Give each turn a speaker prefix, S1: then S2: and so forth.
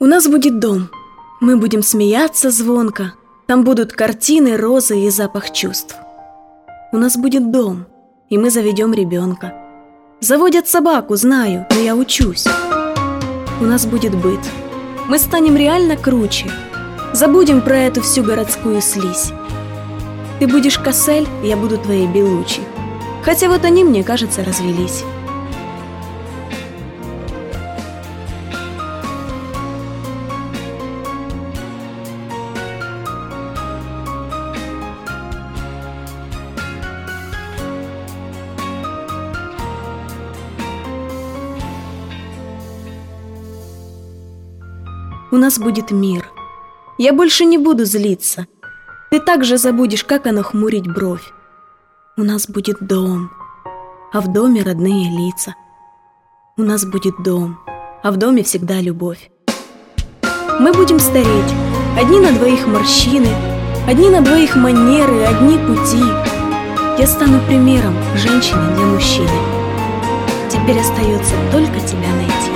S1: У нас будет дом. Мы будем смеяться звонко. Там будут картины, розы и запах чувств. У нас будет дом, и мы заведем ребенка. Заводят собаку, знаю, но я учусь. У нас будет быт. Мы станем реально круче. Забудем про эту всю городскую слизь. Ты будешь Кассель, я буду твоей Белучи. Хотя вот они, мне кажется, развелись. У нас будет мир. Я больше не буду злиться. Ты также забудешь, как оно хмурить бровь. У нас будет дом, а в доме родные лица. У нас будет дом, а в доме всегда любовь. Мы будем стареть, одни на двоих морщины, одни на двоих манеры, одни пути. Я стану примером женщины для мужчины. Теперь остается только тебя найти.